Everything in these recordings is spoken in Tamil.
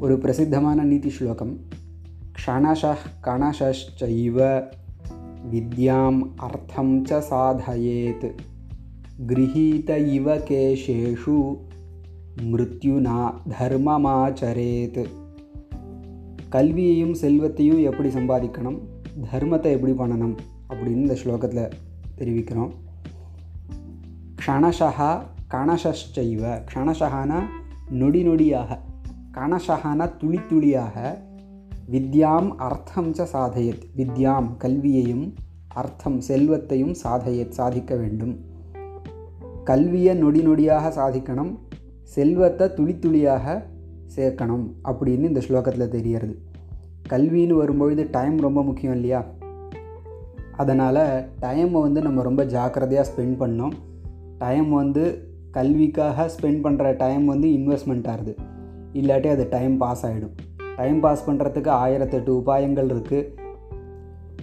ஒரு பிரசித்தமான நீதி ஸ்லோகம் க்ஷணஷ கணஷ்சைவ வித்யாம் அர்த்தம் ச சாதயேத் கிரகீத இவ கேஷேஷு மிருத்யுனா தர்மமாச்சரேத் கல்வியையும் செல்வத்தையும் எப்படி சம்பாதிக்கணும் தர்மத்தை எப்படி பண்ணணும் அப்படின்னு இந்த ஸ்லோகத்தில் தெரிவிக்கிறோம் க்ஷணஷா கணஷைவ க்ஷணஷகானா நொடி நொடியாக கணசகன துளி துளியாக வித்யாம் அர்த்தம் ச சாதயத். வித்யாம் கல்வியையும் அர்த்தம் செல்வத்தையும் சாதையத் சாதிக்க வேண்டும். கல்வியை நொடி நொடியாக சாதிக்கணும் செல்வத்தை துளி துளியாக சேர்க்கணும் அப்படின்னு இந்த ஸ்லோகத்தில் தெரியறது கல்வின்னு வரும்பொழுது டைம் ரொம்ப முக்கியம் இல்லையா? அதனால் டைமை வந்து நம்ம ரொம்ப ஜாக்கிரதையாக ஸ்பெண்ட் பண்ணோம் டைம் வந்து கல்விக்காக ஸ்பெண்ட் பண்ணுற டைம் வந்து இன்வெஸ்ட்மெண்ட் ஆகுது. இல்லாட்டி அது டைம் பாஸ் ஆகிடும் டைம் பாஸ் பண்ணுறதுக்கு ஆயிரத்தெட்டு உபாயங்கள் இருக்குது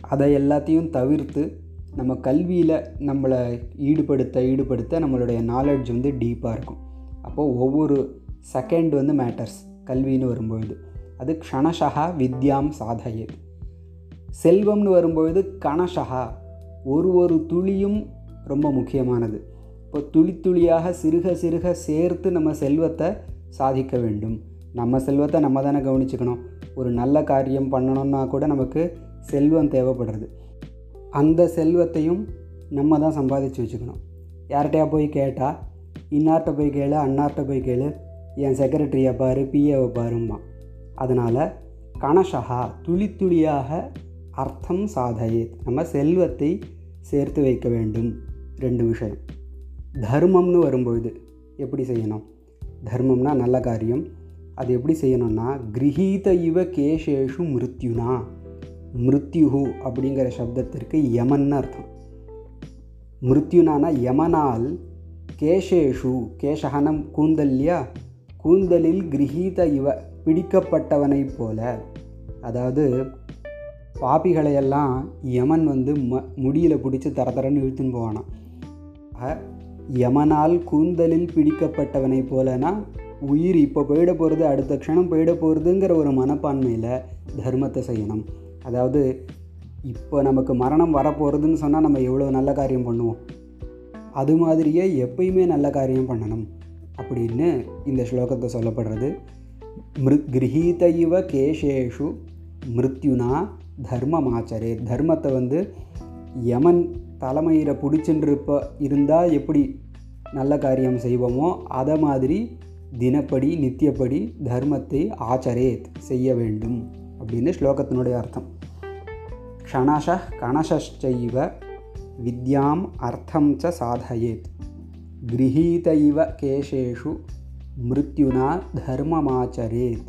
அதை எல்லாத்தையும் தவிர்த்து நம்ம கல்வியில் நம்மளை ஈடுபடுத்த ஈடுபடுத்த நம்மளுடைய நாலெட்ஜ் வந்து டீப்பாக இருக்கும். அப்போது ஒவ்வொரு செகண்ட் வந்து மேட்டர்ஸ் கல்வின்னு வரும்பொழுது. அது க்ஷணஷா வித்யாம் சாதையே செல்வம்னு வரும்பொழுது கணஷஹா ஒரு ஒரு துளியும் ரொம்ப முக்கியமானது. இப்போ துளி துளியாக சிறுக சிறுக சேர்த்து நம்ம செல்வத்தை சாதிக்க வேண்டும். நம்ம செல்வத்தை நம்ம தானே கவனிச்சுக்கணும். ஒரு நல்ல காரியம் பண்ணணும்னா கூட நமக்கு செல்வம் தேவைப்படுறது. அந்த செல்வத்தையும் நம்ம தான் சம்பாதிச்சு வச்சுக்கணும். யார்கிட்டயா போய் கேட்டால் இன்னார்கிட்ட போய் கேளு அன்னார்கிட்ட போய் கேளு என் செக்ரட்டரியை பாரு பிஏவை பாரும்மா அதனால் கணஷகா துளி துளியாக அர்த்தம் சாதையே நம்ம செல்வத்தை சேர்த்து வைக்க வேண்டும். ரெண்டு விஷயம். தர்மம்னு வரும்பொழுது எப்படி செய்யணும்? தர்மம்னா நல்ல காரியம். அது எப்படி செய்யணும்னா கிரகீத இவ கேஷேஷு மிருத்யுனா. மிருத்யுஹு அப்படிங்கிற சப்தத்திற்கு யமன்னு அர்த்தம். மிருத்யுனானா யமனால் கேஷேஷு கேஷகனம் கூந்தல்யா கூந்தலில் கிரகீத இவ பிடிக்கப்பட்டவனைப் போல. அதாவது பாப்பிகளையெல்லாம் யமன் வந்து ம முடியில் பிடிச்சி தர தரன்னு இழுத்துன்னு போவானான் யமனால் கூந்தலில் பிடிக்கப்பட்டவனை போலனா? உயிர் இப்போ போயிட போகிறது அடுத்த க்ஷணம் போயிட போகிறதுங்கிற ஒரு மனப்பான்மையில் தர்மத்தை செய்யணும். அதாவது இப்போ நமக்கு மரணம் வரப்போகிறதுன்னு சொன்னால் நம்ம எவ்வளோ நல்ல காரியம் பண்ணுவோம்? அது மாதிரியே எப்பயுமே நல்ல காரியம் பண்ணணும். அப்படின்னு இந்த ஸ்லோகத்தை சொல்லப்படுறது. மிரு கிரகீத இவ கேஷேஷு மிருத்யுனா தர்மமாச்சரே. தர்மத்தை வந்து யமன் தலைமையில் பிடிச்சின்றிருப்ப இருந்தால் எப்படி நல்ல காரியம் செய்வோமோ அதை மாதிரி தினப்படி நித்தியப்படி தர்மத்தை ஆச்சரேத் செய்ய வேண்டும் அப்படின்னு ஸ்லோகத்தினுடைய அர்த்தம். க்ஷணஷ கணஷைவ வித்யாம் அர்த்தம் ச சாதயேத். கிரகீத இவ கேஷேஷு மிருத்யுனா தர்மமாச்சரேத்.